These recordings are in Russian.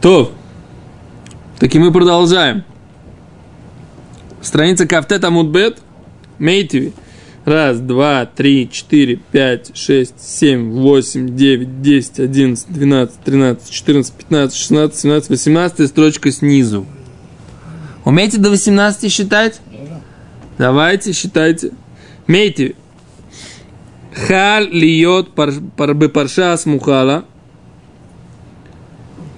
То. Так и мы продолжаем. Страница Кафтет Амудбет. Мейтиви. Раз, два, три, четыре, пять, шесть, семь, восемь, девять, десять, одиннадцать, двенадцать, тринадцать, четырнадцать, пятнадцать, шестнадцать, семнадцать, восемнадцатая строчка снизу. Умеете до 18 считать? Давайте, считайте. Мейте. Хал льет бы парша смухала.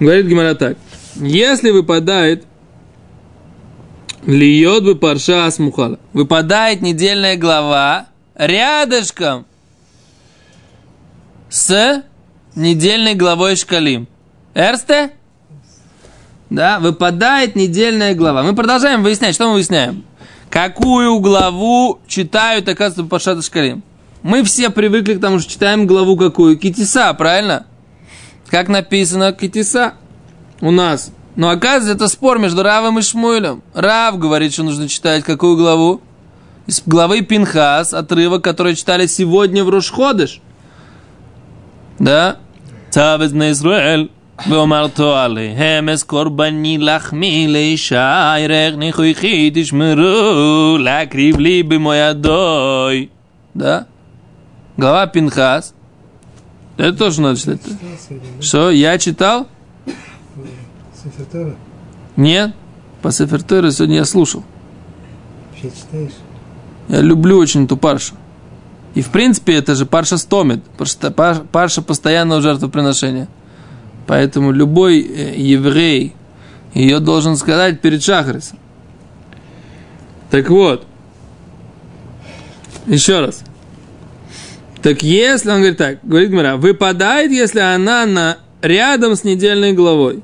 Говорит Гимара так. Если выпадает льет бы парша смухала. Выпадает недельная глава рядышком с недельной главой шкалим. Эрсте? Да, выпадает недельная глава. Мы продолжаем выяснять, что мы выясняем. Какую главу читают, оказывается, по Шата Шкалим? Мы все привыкли к тому, что читаем главу какую? Китиса, правильно? Как написано Китиса у нас. Но оказывается, это спор между Равом и Шмуэлем. Рав говорит, что нужно читать какую главу? Из главы Пинхас, отрывок, который читали сегодня в Рушходыш. Да? Цавез на Израиль. ואומרתו עליהם אס קורבני לחמי לאישה ירך ניחויכי תשמרו להקריב לי במו ידוי. Да? Глава Пинхас. это тоже надо читать. Что, я читал? Нет. По Сеферторе сегодня я слушал. читаешь? Я люблю очень эту паршу. И в принципе это же парша стомит. Парша постоянного жертвоприношения. Поэтому любой э, еврей ее должен сказать перед Шахрисом. Так вот, еще раз. Так если, он говорит так, говорит Гмара, выпадает, если она на, рядом с недельной главой.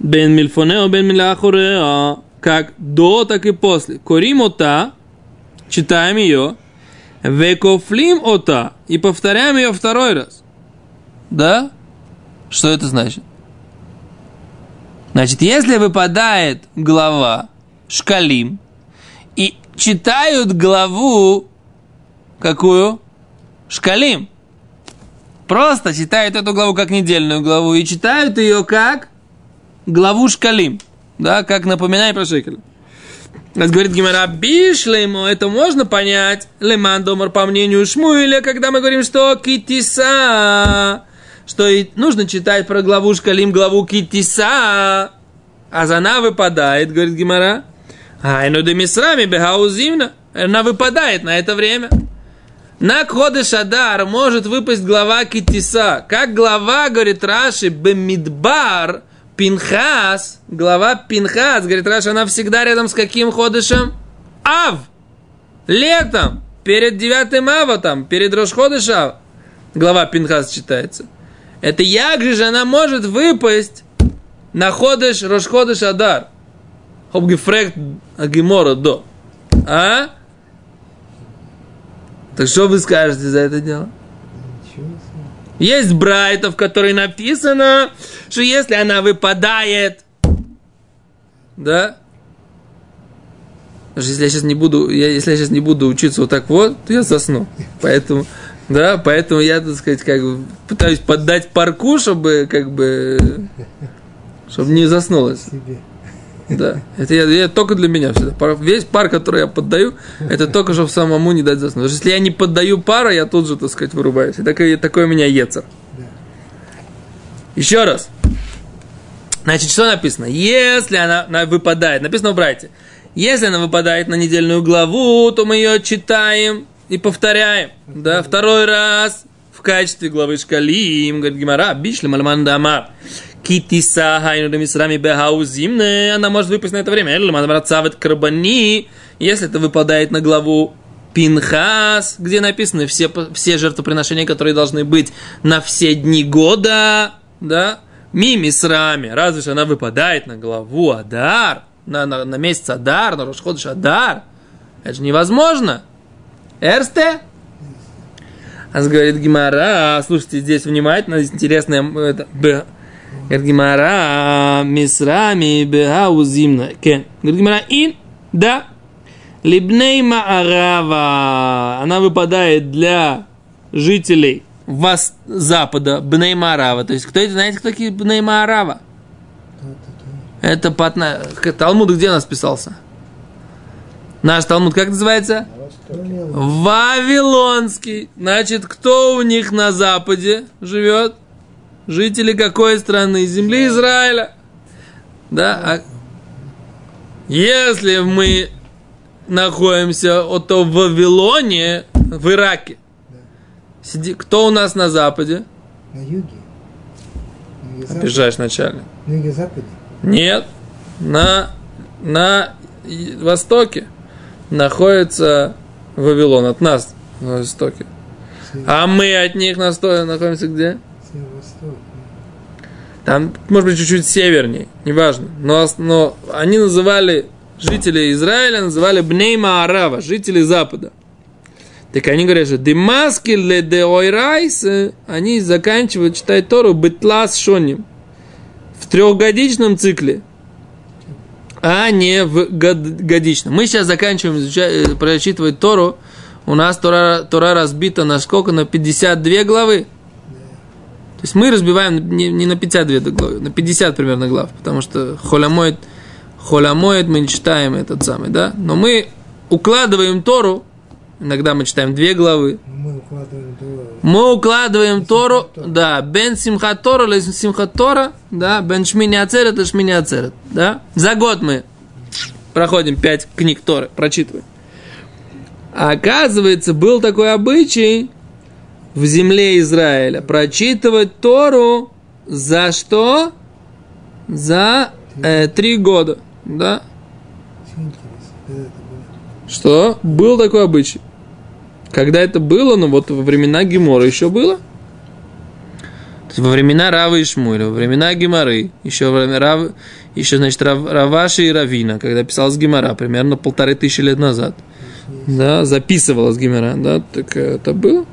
Бен мильфонео, бен миляхурео, как до, так и после. Корим ота, читаем ее, векофлим ота, и повторяем ее второй раз. Да? Что это значит? Значит, если выпадает глава шкалим и читают главу какую? Шкалим. Просто читают эту главу как недельную главу и читают ее как главу шкалим. Да, как напоминание про шекель. Нас говорит Гимара, бишлеймо, это можно понять. Леман домар по мнению Шмуиля, когда мы говорим, что китиса что и нужно читать про главу Шкалим, главу Китиса, а за она выпадает, говорит Гимара. А ну да мисрами бегаузимна. Она выпадает на это время. На Кходе Шадар может выпасть глава Китиса. Как глава, говорит Раши, Бемидбар, Пинхас, глава Пинхас, говорит Раши, она всегда рядом с каким ходышем? Ав! Летом! Перед девятым ава там, перед Рошходышав. Глава Пинхас читается. Это як же она может выпасть на ходыш, Рошходыш Адар. Хобгефрект Агимора до. А? Так что вы скажете за это дело? Есть Брайта, в которой написано, что если она выпадает, да, если я сейчас не буду, я, если я сейчас не буду учиться вот так вот, то я засну. Поэтому да, поэтому я, так сказать, как бы пытаюсь поддать парку, чтобы как бы чтобы не заснулось. Да, это я, я только для меня всегда. Весь пар, который я поддаю, это только чтобы самому не дать заснуть. Если я не поддаю пара, я тут же, так сказать, вырубаюсь. И такой, такой у меня ецер. Еще раз. Значит, что написано? Если она, она выпадает, написано в брайте, если она выпадает на недельную главу, то мы ее читаем и повторяем. Да, второй раз в качестве главы Шкалим, говорит Гимара, Бишли Малман Дамар. Китиса хайну мисрами бехаузимне, она может выпасть на это время. Эльман врацавет карбани, если это выпадает на главу Пинхас, где написаны все, все жертвоприношения, которые должны быть на все дни года, да, мими с рами, разве что она выпадает на главу Адар, на, на, на месяц Адар, на Рошходыш Адар, это же невозможно. Эрсте? Аз говорит Гимара, слушайте здесь внимательно, здесь интересное, это, говорит Гимара, мисрами бегаузимна, кен. Говорит Гимара, ин, да, либней маарава, она выпадает для жителей вас запада Бней Марава. То есть, кто это, знаете, кто такие Бней Марава? Это по отна... Талмуд где у нас писался? Наш Талмуд как называется? Вавилонский. Значит, кто у них на западе живет? Жители какой страны? Земли Израиля. Да? А если мы находимся от в Вавилоне, в Ираке, сиди, кто у нас на западе? На юге. На юге начальник. На юге-западе. Нет, на, на востоке находится Вавилон, от нас на востоке. А мы от них находимся где? Там, может быть, чуть-чуть севернее, неважно. Но, но они называли, жители Израиля называли Бнейма Арава, жители Запада. Так они говорят, что Демаски ле де они заканчивают читать Тору Бетлас Шоним. В трехгодичном цикле, а не в год- годичном. Мы сейчас заканчиваем изучать, э, прочитывать Тору. У нас Тора, Тора разбита на сколько? На 52 главы. То есть мы разбиваем не, не на 52 главы, на 50 примерно глав, потому что холямоид, холямоид мы не читаем этот самый, да? Но мы укладываем Тору, иногда мы читаем две главы, мы укладываем до... мы укладываем Тору, да, бен симхат Тора, ле симхат Тора, да, бен шмини ацерет, ле шмини ацерет, да. За год мы проходим пять книг Торы, прочитываем. А оказывается, был такой обычай в земле Израиля прочитывать Тору за что? За э, три года, да. Что? Был такой обычай. Когда это было, ну вот во времена Гемора еще было. Во времена Равы и Шмуля, во времена Геморы, еще во время Рав, еще, значит, Рав, Раваши и Равина, когда писалась Гемора, примерно полторы тысячи лет назад. Да, записывалась Гемора, да, так это было,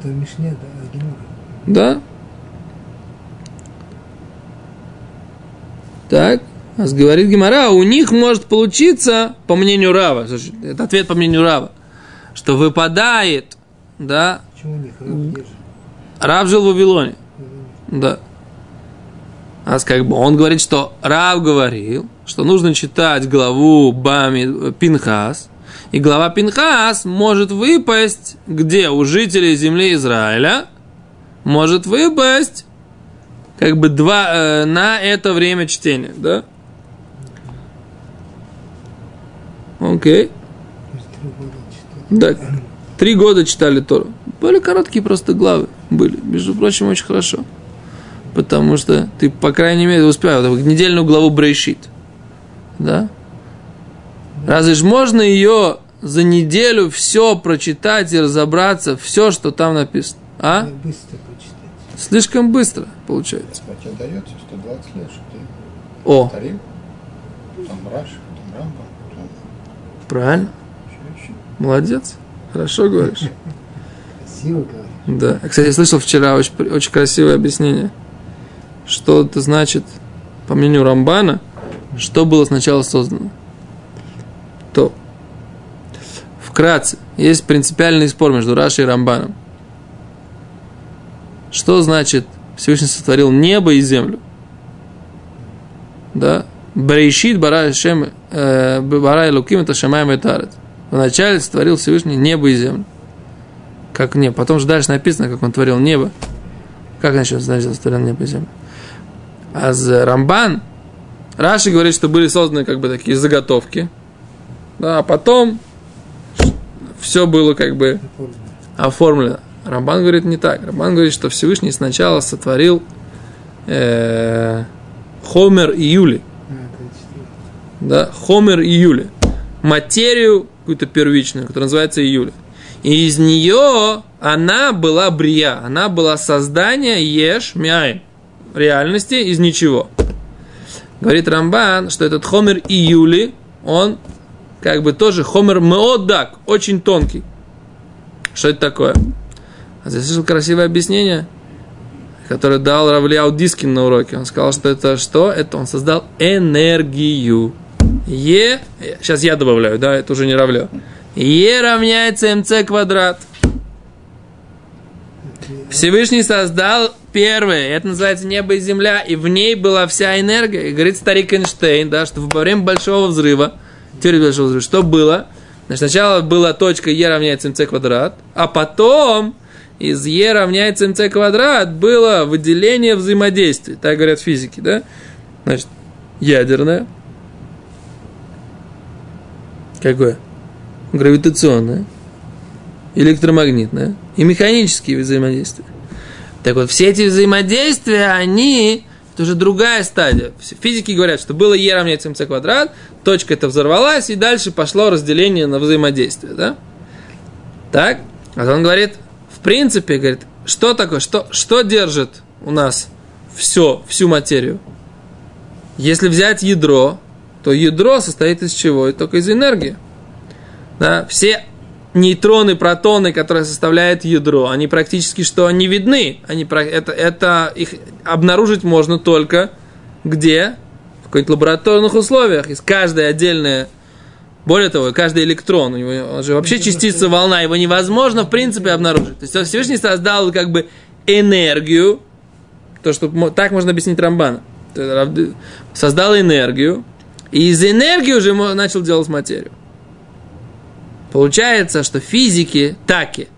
Это в Мишне, да, Гемора. да. Так, а говорит Гемора, у них может получиться, по мнению Рава, слушай, это ответ по мнению Рава, что выпадает, да, Почему у них держит? Рав жил в Вавилоне, да. А как бы он говорит, что Рав говорил, что нужно читать главу Бами Пинхас, и глава Пинхас может выпасть где? У жителей земли Израиля может выпасть как бы два э, на это время чтения, да? Окей. Читать. Да, три года читали Тору. Были короткие просто главы. Были. Между прочим, очень хорошо. Потому что ты, по крайней мере, успел. Вот недельную главу Брейшит. Да? Разве ж можно ее за неделю все прочитать и разобраться, все, что там написано? А? Быстро прочитать. Слишком быстро получается. А тебе дается 120 лет, что ты О, повторил. Там Раш, там Рамбам, потом правильно. еще, еще. Молодец. Хорошо говоришь. Красиво говоришь. Да. Кстати, я слышал вчера очень, очень красивое объяснение, что это значит, по мнению Рамбана, что было сначала создано. То. Вкратце, есть принципиальный спор между Рашей и Рамбаном. Что значит Всевышний сотворил небо и землю? Да? Брейшит бара шем э, бара луким это шамаем тарет. Вначале сотворил Всевышний небо и землю. Как не, потом же дальше написано, как он творил небо. Как значит, значит сотворил небо и землю? А Рамбан, Раши говорит, что были созданы как бы такие заготовки. Да, а потом все было как бы Оформлено. Рамбан говорит не так. Рамбан говорит, что Всевышний сначала сотворил э, Хомер и Юли. А. Да, Хомер и Юли. Материю какую-то первичную, которая называется Июля. И из нее она была брия, она была создание еш мяй, реальности из ничего. Говорит Рамбан, что этот Хомер и Юли, он как бы тоже Хомер Меодак, очень тонкий. Что это такое? А здесь слышал красивое объяснение, которое дал Равлиау Дискин на уроке. Он сказал, что это что? Это он создал энергию. Е, сейчас я добавляю, да, это уже не равляю. Е равняется МЦ квадрат. Всевышний создал первое, это называется небо и земля, и в ней была вся энергия. И говорит старик Эйнштейн, да, что во время большого взрыва, взрыва, что было? Значит, сначала была точка Е равняется МЦ квадрат, а потом из Е равняется МЦ квадрат было выделение взаимодействия. Так говорят физики, да? Значит, ядерное. Какое? Гравитационное. Электромагнитное. И механические взаимодействия. Так вот, все эти взаимодействия, они это уже другая стадия. Физики говорят, что было Е равняется МЦ квадрат, точка это взорвалась, и дальше пошло разделение на взаимодействие, да? Так? А он говорит, в принципе, говорит, что такое, что, что держит у нас все, всю материю? Если взять ядро, то ядро состоит из чего? И только из энергии. Да? Все нейтроны, протоны, которые составляют ядро, они практически что они видны. Они, это, это их обнаружить можно только где? В каких-то лабораторных условиях. Из каждой отдельной более того, каждый электрон, у него он же вообще частица волна, его невозможно в принципе обнаружить. То есть Всевышний создал как бы энергию, то, что так можно объяснить Рамбана. Создал энергию, и из энергии уже начал делать материю. Получается, что физики таки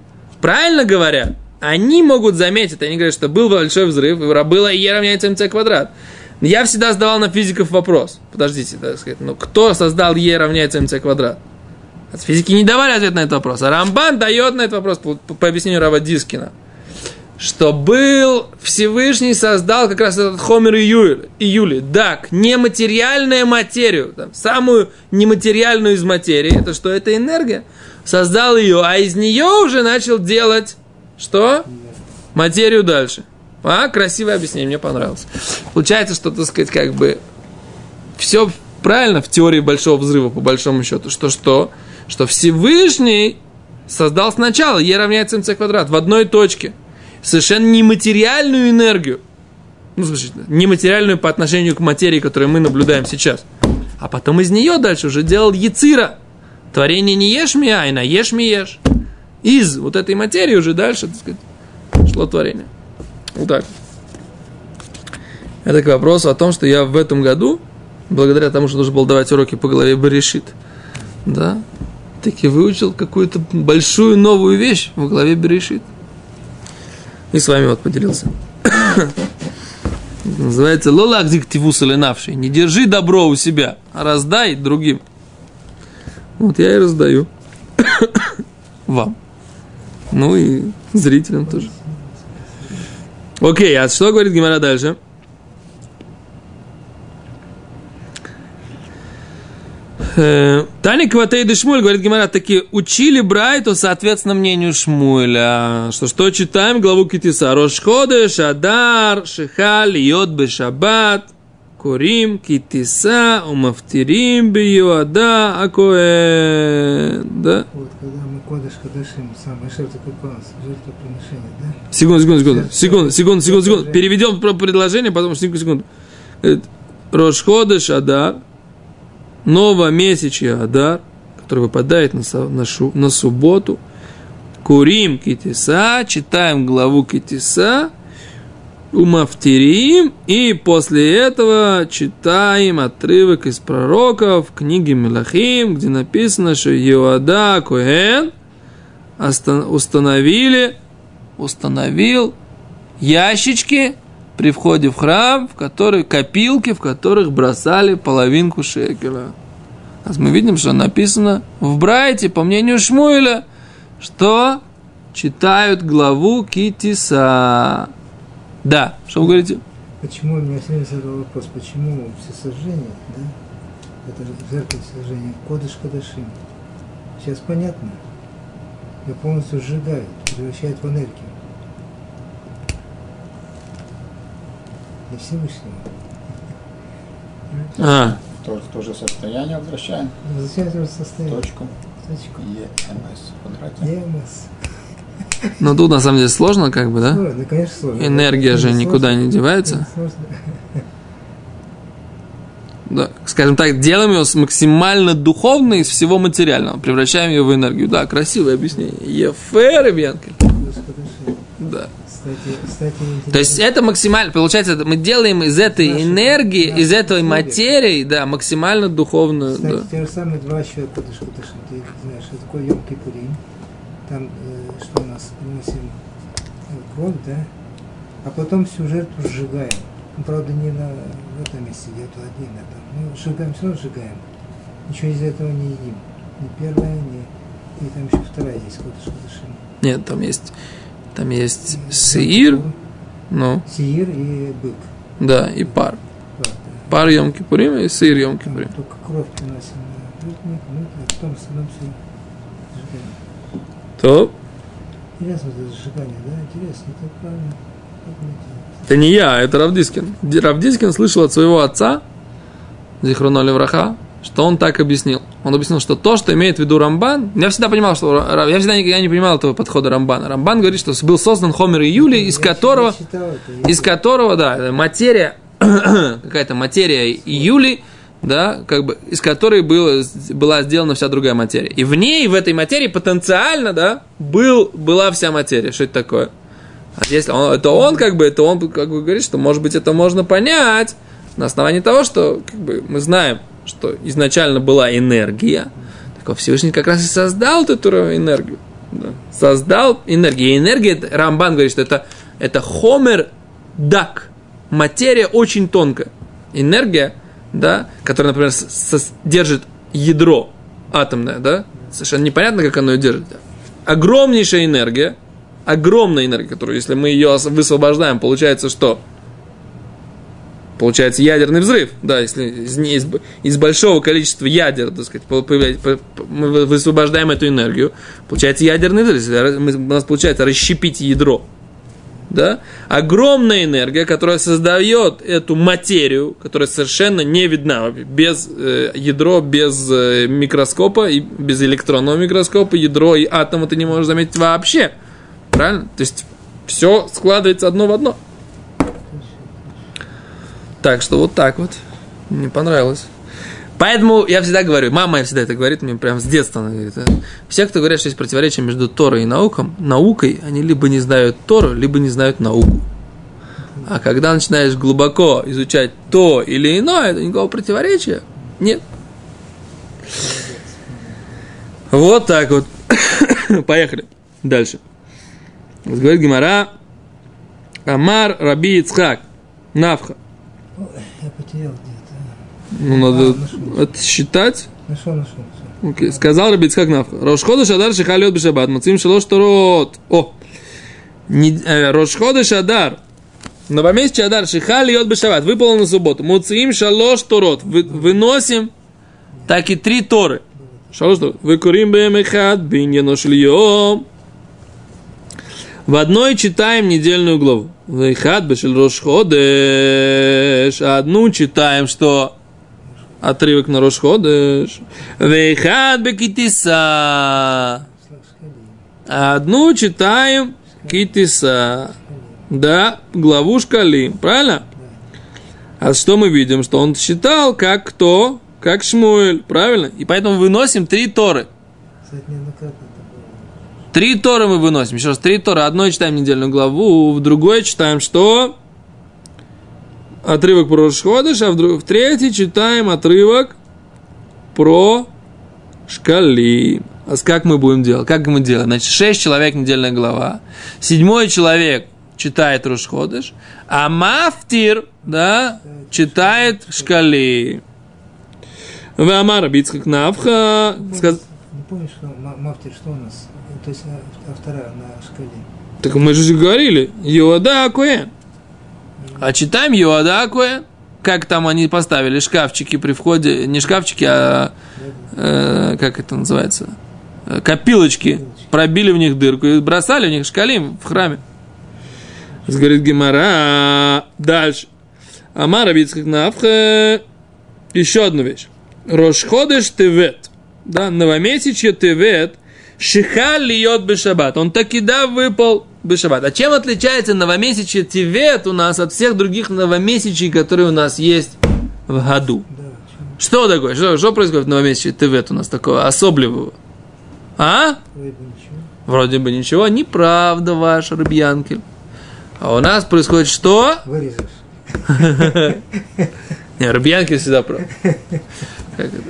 правильно говорят, они могут заметить, они говорят, что был большой взрыв, было E равняется МЦ квадрат. Я всегда задавал на физиков вопрос. Подождите, так сказать, ну кто создал Е равняется МЦ квадрат? Физики не давали ответ на этот вопрос. А Рамбан дает на этот вопрос по, по объяснению Рава Дискина. Что был Всевышний создал как раз этот Хомер и Юли, и Юли так, нематериальную материю, там, самую нематериальную из материи, это что? Это энергия. Создал ее, а из нее уже начал делать что? Материю дальше. А, красивое объяснение, мне понравилось. Получается, что, так сказать, как бы все правильно в теории большого взрыва, по большому счету, что что? Что Всевышний создал сначала Е равняется МЦ квадрат в одной точке. Совершенно нематериальную энергию. Ну, слушайте, нематериальную по отношению к материи, которую мы наблюдаем сейчас. А потом из нее дальше уже делал Яцира. Творение не ешь ми айна, ешь ми ешь. Из вот этой материи уже дальше, так сказать, шло творение. Вот так. Это к вопросу о том, что я в этом году, благодаря тому, что должен был давать уроки по голове Берешит, да, таки выучил какую-то большую новую вещь в главе Берешит. И с вами вот поделился. Называется Лолах диктивус навший. Не держи добро у себя, а раздай другим. Вот я и раздаю. Вам. Ну и зрителям тоже. Окей, а что говорит Гимара дальше? Э, Таня Кватейды Шмуль, говорит Гимара, таки учили Брайту, соответственно, мнению Шмуля. Что, что читаем главу Китиса. Рошходы, Шадар, Шихаль, Йод Бешабат, Курим, Китиса, Умафтирим, Биюада, Акоэ. Да? Вот, когда мы Кодыш Кадашим, самое жертва купалась, да? Секунду, секунду, секунду, секунду, секунду, секунду, секунду. Переведем про предложение, потом секунду, секунду. Рошходыш Адар, новомесячье Адар, который выпадает на, на, на субботу. Курим Китиса, читаем главу Китиса, Умафтирим, и после этого читаем отрывок из пророков книги Мелахим, где написано, что Иоада Коэн установили, установил ящички при входе в храм, в которые копилки, в которых бросали половинку шекеля. А мы видим, что написано в Брайте, по мнению Шмуэля, что читают главу Китиса. Да, что вы говорите? Почему, у меня все время задал вопрос, почему все сожжения, да, это же зеркало сожжения, кодыш кадашим. Сейчас понятно. Я полностью сжигаю, превращает в энергию. Для Всевышнего. А, то, в то же состояние возвращаем. Ну, Зачем это состояние? Точку. Точку. ЕМС в квадрате. ЕМС. но тут на самом деле сложно, как бы, да? Сложно, конечно, сложно. Энергия же никуда сложно. не девается. Сложно. Да, скажем так, делаем ее максимально духовной из всего материального, превращаем ее в энергию. Да, красивое объяснение. Ефер Янкель. Кодыш кадашим. Да. Кстати, кстати, То есть это максимально, получается, это мы делаем из этой Наши- энергии, наши из этой условия. материи, да, максимально духовную. Кстати, да. те же самые два еще Кодыш Кодышим. Ты знаешь, что такое Йом Кипурим. Там, э, что у нас, приносим э, кровь, да? А потом всю жертву сжигаем. Ну, правда, не на в этом месте, где-то отдельно там. Ну, сжигаем, все равно сжигаем. Ничего из этого не едим. Ни первое, ни... И там еще вторая есть Кодыш Кодышим. Нет, там есть, там есть сеир, ну, Сиир и бык. да, и пар. Пар Йом Кипурим и сыр Йом Кипурим. только кровь приносим а потом. То, Интересно это сжигание, да? Интересно, это правильно. Это- не я, это Равдискин. Ди- Равдискин слышал от своего отца, Зихруна Левраха, что он так объяснил. Он объяснил, что то, что имеет в виду Рамбан, я всегда понимал, что я всегда никогда не понимал этого подхода Рамбана. Рамбан говорит, что был создан Хомер и Юли, из которого из которого, да, материя, какая-то материя Юли, да, как бы, из которой было, была сделана вся другая материя. И в ней, в этой материи потенциально, да, был, была вся материя. Что это такое? А если он, это он, как бы, это он, как бы, говорит, что, может быть, это можно понять на основании того, что, как бы, мы знаем, что изначально была энергия, так Всевышний как раз и создал эту энергию. да. Создал энергию. И энергия, Рамбан говорит, что это, это хомер дак. Материя очень тонкая. Энергия, да, которая, например, с- сос- держит ядро атомное, да, совершенно непонятно, как оно ее держит. Огромнейшая энергия, огромная энергия, которую, если мы ее высвобождаем, получается, что получается ядерный взрыв, да, если из, из, из большого количества ядер, так сказать, по- появляет- по- по- мы вы- высвобождаем эту энергию, получается ядерный взрыв, мы- у нас получается расщепить ядро, да, огромная энергия, которая создает эту материю, которая совершенно не видна, без э, ядро, без э, микроскопа и без электронного микроскопа, ядро и атома ты не можешь заметить вообще, правильно? То есть все складывается одно в одно. Так что вот так вот. Мне понравилось. Поэтому я всегда говорю, мама я всегда это говорит, мне прям с детства она говорит. э, Все, кто говорят, что есть противоречие между Торой и науком, наукой, они либо не знают Тору, либо не знают науку. А когда начинаешь глубоко изучать то или иное, то никакого противоречия нет. Вот так вот. Поехали. Дальше. Говорит Гимара. Амар Раби Ицхак. Навха. Ой, Я потерял где-то. Ну, надо А, отсчитать. Нашел, нашел. Окей. Сказал Раби Ицхак Навха. Рошхода Шадар Шихалиот Бешабат. Мацим Шалош Торот. О! Не- э, Рошхода Шадар. Новомесячный Адар Шихалиот Бешабат. Выполнен на субботу. Муцим Шалош Торот. Вы- Выносим так и три Торы. Шалош Торот. Выкурим Бемехат Биньяно Шльем. В одной читаем недельную главу. Вейхат бешель Рошходеш. А одну читаем, что отрывок на Рошходеш. Вейхат бекитиса. А одну читаем китиса. Да, главу Шкалим. Правильно? А что мы видим? Что он считал, как кто? Как Шмуэль. Правильно? И поэтому выносим три Торы. Кстати. Три Торы мы выносим. Еще раз, три Торы. Одной читаем недельную главу, в другой читаем что? Отрывок про Рошходыш, а в, друг- в третий читаем отрывок про Шкали. А как мы будем делать? Как мы делаем? Значит, шесть человек недельная глава. Седьмой человек читает Рошходыш, а Мафтир, да, читает Шкали. Вамара Бицхак Навха. Не помнишь, что ма- мафтир, что у нас? То есть а, а вторая на шкале. Так мы же говорили, Йода Акуэн. А читаем Йода Акуэн. Как там они поставили шкафчики при входе, не шкафчики, а э, как это называется, Э, копилочки, пробили в них дырку и бросали в них шкалим в храме. Говорит Гимара. Дальше. Амара Бицкак Навха. Еще одну вещь. Рошходыш Тевет. Да, новомесячье Тевет. Шихаль льет бешабат. Он таки да выпал бешабат. А чем отличается новомесячье Тевет у нас от всех других новомесячий, которые у нас есть в году? Да, Что такое? Что, что происходит в новомесячье Тевет у нас такого особливого? А? вроде бы ничего. Вроде бы ничего, неправда ваш, Рыбьянкель. А у нас происходит что? Вырежешь. Не, Рубьянкин всегда прав. Как это?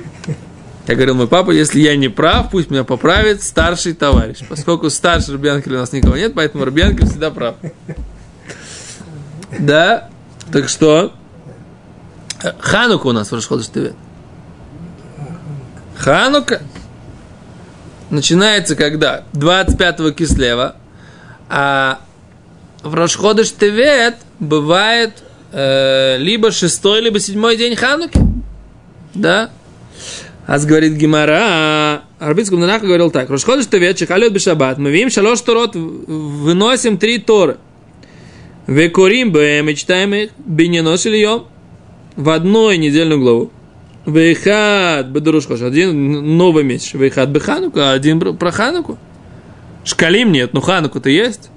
Я говорил, мой папа, если я не прав, пусть меня поправит старший товарищ. Поскольку старший Рубьянкин у нас никого нет, поэтому Рубьянкин всегда прав. Да? Так что? Ханука у нас в Рашходыш ТВ. Ханука начинается когда? 25-го кислева. А в Рошходыш Тевет бывает э, либо шестой, либо седьмой день Хануки. Да? Аз говорит Гимара, Арбиц Гумнанах говорил так, Рошходыш Тевет, Чехалет Бешабат, мы видим шалош торот, выносим три торы. Векурим бэм и читаем их, биненош или йом, в одной недельную главу. Вейхат бедурушхош, один новый месяц. Вейхат бехануку, а один про Хануку. Шкалим нет, но Хануку-то есть.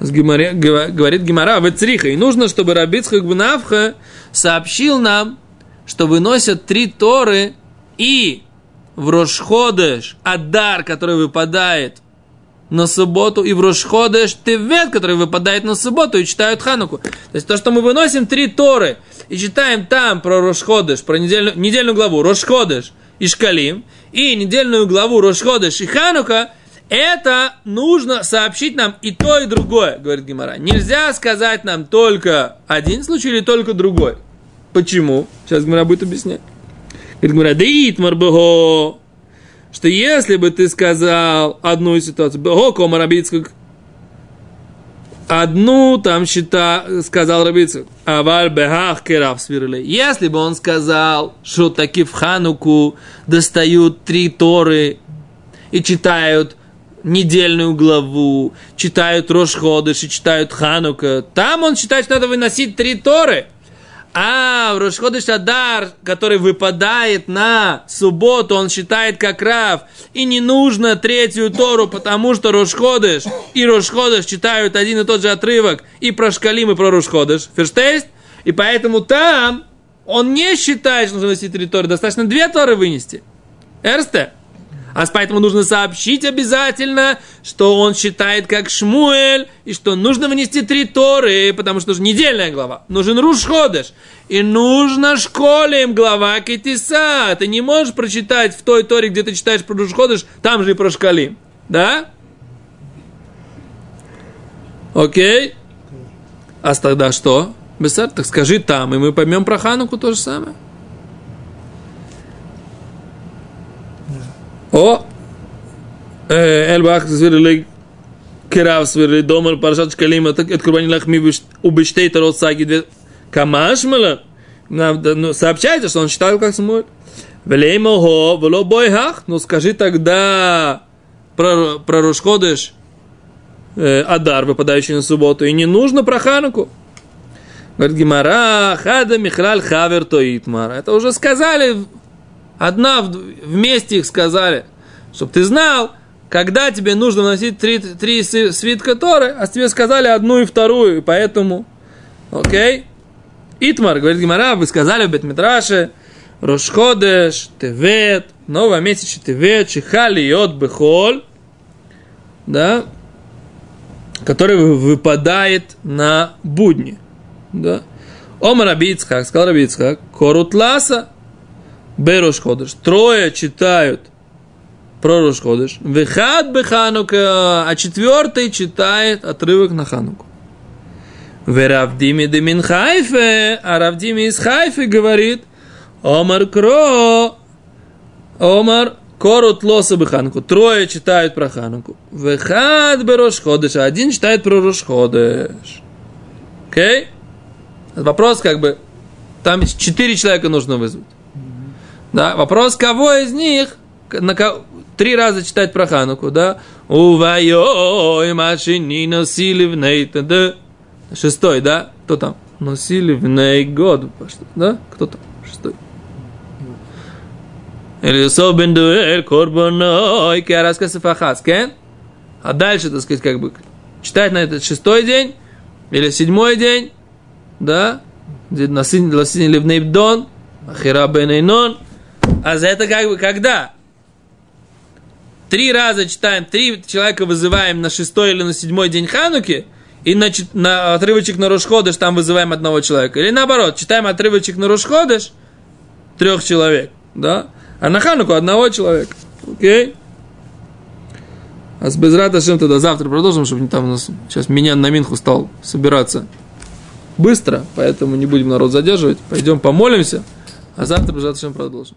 Говорит Гимара, вы цриха. И нужно, чтобы Рабицхак Бнавха сообщил нам, что выносят три Торы и в Рошходеш Адар, который выпадает на субботу, и в Рошходеш Тевет, который выпадает на субботу, и читают Хануку. То есть то, что мы выносим три Торы и читаем там про Рошходеш, про недельную, недельную главу Рошходеш и Шкалим, и недельную главу Рошходеш и Ханука, это нужно сообщить нам и то, и другое, говорит Гимара. Нельзя сказать нам только один случай или только другой. Почему? Сейчас Гимара будет объяснять. Говорит Гимара, да итмар что если бы ты сказал одну ситуацию, бего кома рабицкак, одну там счета, сказал Рабицкак, аваль бехах керав свирли. Если бы он сказал, что таки в Хануку достают три Торы и читают недельную главу, читают Рошходыш и читают Ханука. Там он считает, что надо выносить три Торы. А в Рошходыш Адар, который выпадает на субботу, он считает как Рав. И не нужно третью Тору, потому что Рошходыш и Рошходыш читают один и тот же отрывок и про Шкалим, и про Рошходыш. Ферштейст? И поэтому там он не считает, что нужно выносить три Торы. Достаточно две Торы вынести. Эрсте? А поэтому нужно сообщить обязательно, что он считает как Шмуэль, и что нужно внести три Торы, потому что нужна недельная глава. Нужен Рушходыш. И нужно школе им глава Китиса. Ты не можешь прочитать в той Торе, где ты читаешь про Рушходыш, там же и про Шкалим. Да? Окей? А тогда что? Бессар, так скажи там, и мы поймем про Хануку то же самое. О! Эльбах сверлик Керав сверлик Домар Парашат так, от Курбани Лахми убештей Тарот Саги Камашмала сообщается, что он считал как Самуэль. Велеймого, вело бойхах, ну скажи тогда про, про Рушходыш э, Адар, выпадающий на субботу, и не нужно про Хануку. Говорит Гимара, хада михраль хавер тоитмар. Это уже сказали Одна вместе их сказали, чтобы ты знал, когда тебе нужно носить три, три свитка Торы, а тебе сказали одну и вторую, и поэтому, окей? Итмар, говорит Гимара, вы сказали в Бетмитраше, Рошходеш, Тевет, новое месяц Тевет, Чихали, Йод, Бехоль, да, который выпадает на будни, да. Омар Абицхак, сказал Абицхак, Корутласа, Берош Ходыш. Трое читают про Рош Ходыш. Вехат Беханука, а четвертый читает отрывок на Хануку. Веравдими де мин Хайфе, а Равдими из Хайфы говорит, Омар Кро, Омар Корут Лоса Бехануку. Трое читают про Хануку. Вехат Берош Ходыш, а один читает про Рош Ходыш. Окей? Okay? Вопрос как бы, там четыре человека нужно вызвать. Да, вопрос, кого из них на кого, три раза читать про Хануку, да? Увайой машини носили в ней, да? Шестой, да? Кто там? Носили в ней год, да? Кто там? Шестой. Или особен дуэль корбаной кераска сафахас? А дальше, так сказать, как бы читать на этот шестой день или седьмой день, да? Ласини ливнейбдон, ахира бенейнон, а за это как бы когда? Три раза читаем, три человека вызываем на шестой или на седьмой день Хануки, и на, на отрывочек на Рошходыш там вызываем одного человека. Или наоборот, читаем отрывочек на Рошходыш трех человек, да? А на Хануку одного человека. Окей? А с Безрата Шем тогда завтра продолжим, чтобы не там у нас сейчас меня на Минху стал собираться быстро, поэтому не будем народ задерживать. Пойдем помолимся, а завтра Безрата Шем продолжим.